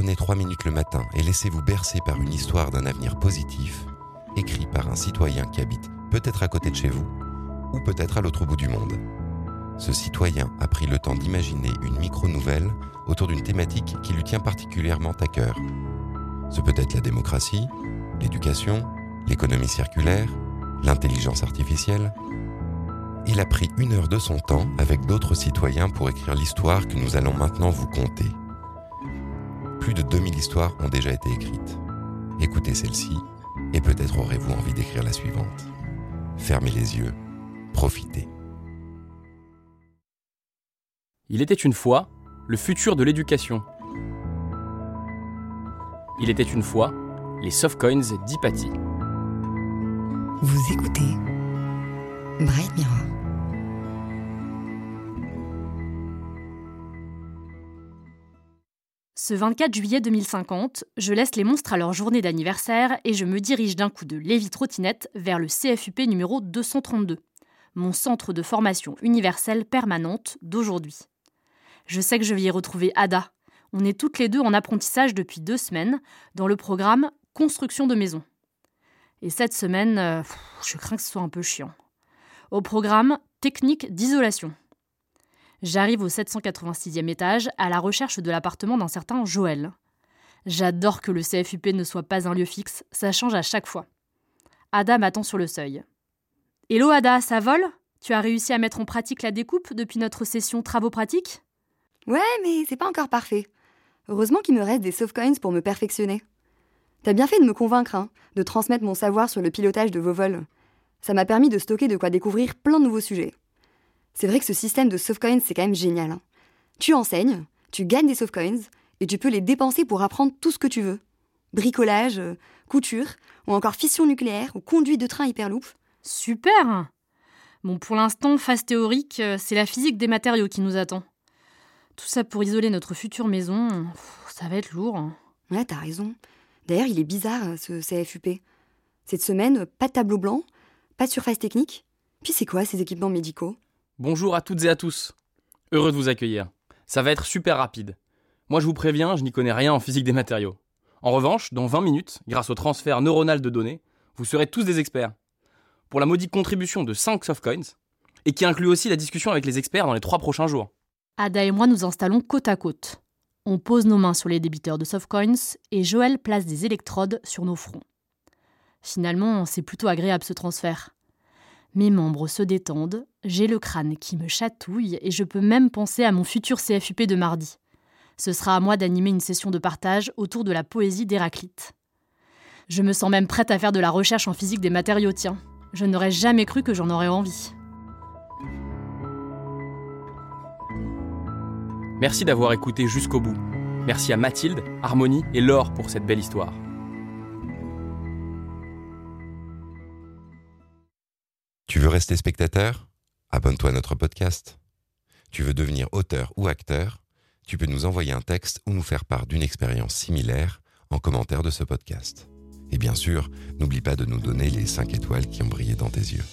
Prenez trois minutes le matin et laissez-vous bercer par une histoire d'un avenir positif, écrit par un citoyen qui habite peut-être à côté de chez vous, ou peut-être à l'autre bout du monde. Ce citoyen a pris le temps d'imaginer une micro-nouvelle autour d'une thématique qui lui tient particulièrement à cœur. Ce peut être la démocratie, l'éducation, l'économie circulaire, l'intelligence artificielle. Il a pris une heure de son temps avec d'autres citoyens pour écrire l'histoire que nous allons maintenant vous conter. Plus de 2000 histoires ont déjà été écrites. Écoutez celle-ci et peut-être aurez-vous envie d'écrire la suivante. Fermez les yeux, profitez. Il était une fois le futur de l'éducation. Il était une fois les softcoins d'Hypatie. Vous écoutez Bright Mirror. Ce 24 juillet 2050, je laisse les monstres à leur journée d'anniversaire et je me dirige d'un coup de Lévi Trottinette vers le CFUP numéro 232, mon centre de formation universelle permanente d'aujourd'hui. Je sais que je vais y retrouver Ada. On est toutes les deux en apprentissage depuis deux semaines dans le programme Construction de maison. Et cette semaine, euh, je crains que ce soit un peu chiant. Au programme Technique d'isolation. J'arrive au 786e étage à la recherche de l'appartement d'un certain Joël. J'adore que le CFUP ne soit pas un lieu fixe, ça change à chaque fois. Ada m'attend sur le seuil. Hello Ada, ça vole? Tu as réussi à mettre en pratique la découpe depuis notre session travaux pratiques? Ouais, mais c'est pas encore parfait. Heureusement qu'il me reste des softcoins pour me perfectionner. T'as bien fait de me convaincre, hein, de transmettre mon savoir sur le pilotage de vos vols. Ça m'a permis de stocker de quoi découvrir plein de nouveaux sujets. C'est vrai que ce système de softcoins, c'est quand même génial. hein. Tu enseignes, tu gagnes des softcoins, et tu peux les dépenser pour apprendre tout ce que tu veux. Bricolage, euh, couture, ou encore fission nucléaire, ou conduite de train hyperloop. Super Bon, pour l'instant, phase théorique, euh, c'est la physique des matériaux qui nous attend. Tout ça pour isoler notre future maison, ça va être lourd. hein. Ouais, t'as raison. D'ailleurs, il est bizarre, euh, ce CFUP. Cette semaine, pas de tableau blanc, pas de surface technique. Puis c'est quoi ces équipements médicaux? Bonjour à toutes et à tous. Heureux de vous accueillir. Ça va être super rapide. Moi je vous préviens, je n'y connais rien en physique des matériaux. En revanche, dans 20 minutes, grâce au transfert neuronal de données, vous serez tous des experts. Pour la modique contribution de 5 softcoins, et qui inclut aussi la discussion avec les experts dans les 3 prochains jours. Ada et moi nous installons côte à côte. On pose nos mains sur les débiteurs de softcoins et Joël place des électrodes sur nos fronts. Finalement, c'est plutôt agréable ce transfert. Mes membres se détendent, j'ai le crâne qui me chatouille et je peux même penser à mon futur CFUP de mardi. Ce sera à moi d'animer une session de partage autour de la poésie d'Héraclite. Je me sens même prête à faire de la recherche en physique des matériaux, tiens. Je n'aurais jamais cru que j'en aurais envie. Merci d'avoir écouté jusqu'au bout. Merci à Mathilde, Harmonie et Laure pour cette belle histoire. Tu veux rester spectateur? Abonne-toi à notre podcast. Tu veux devenir auteur ou acteur? Tu peux nous envoyer un texte ou nous faire part d'une expérience similaire en commentaire de ce podcast. Et bien sûr, n'oublie pas de nous donner les 5 étoiles qui ont brillé dans tes yeux.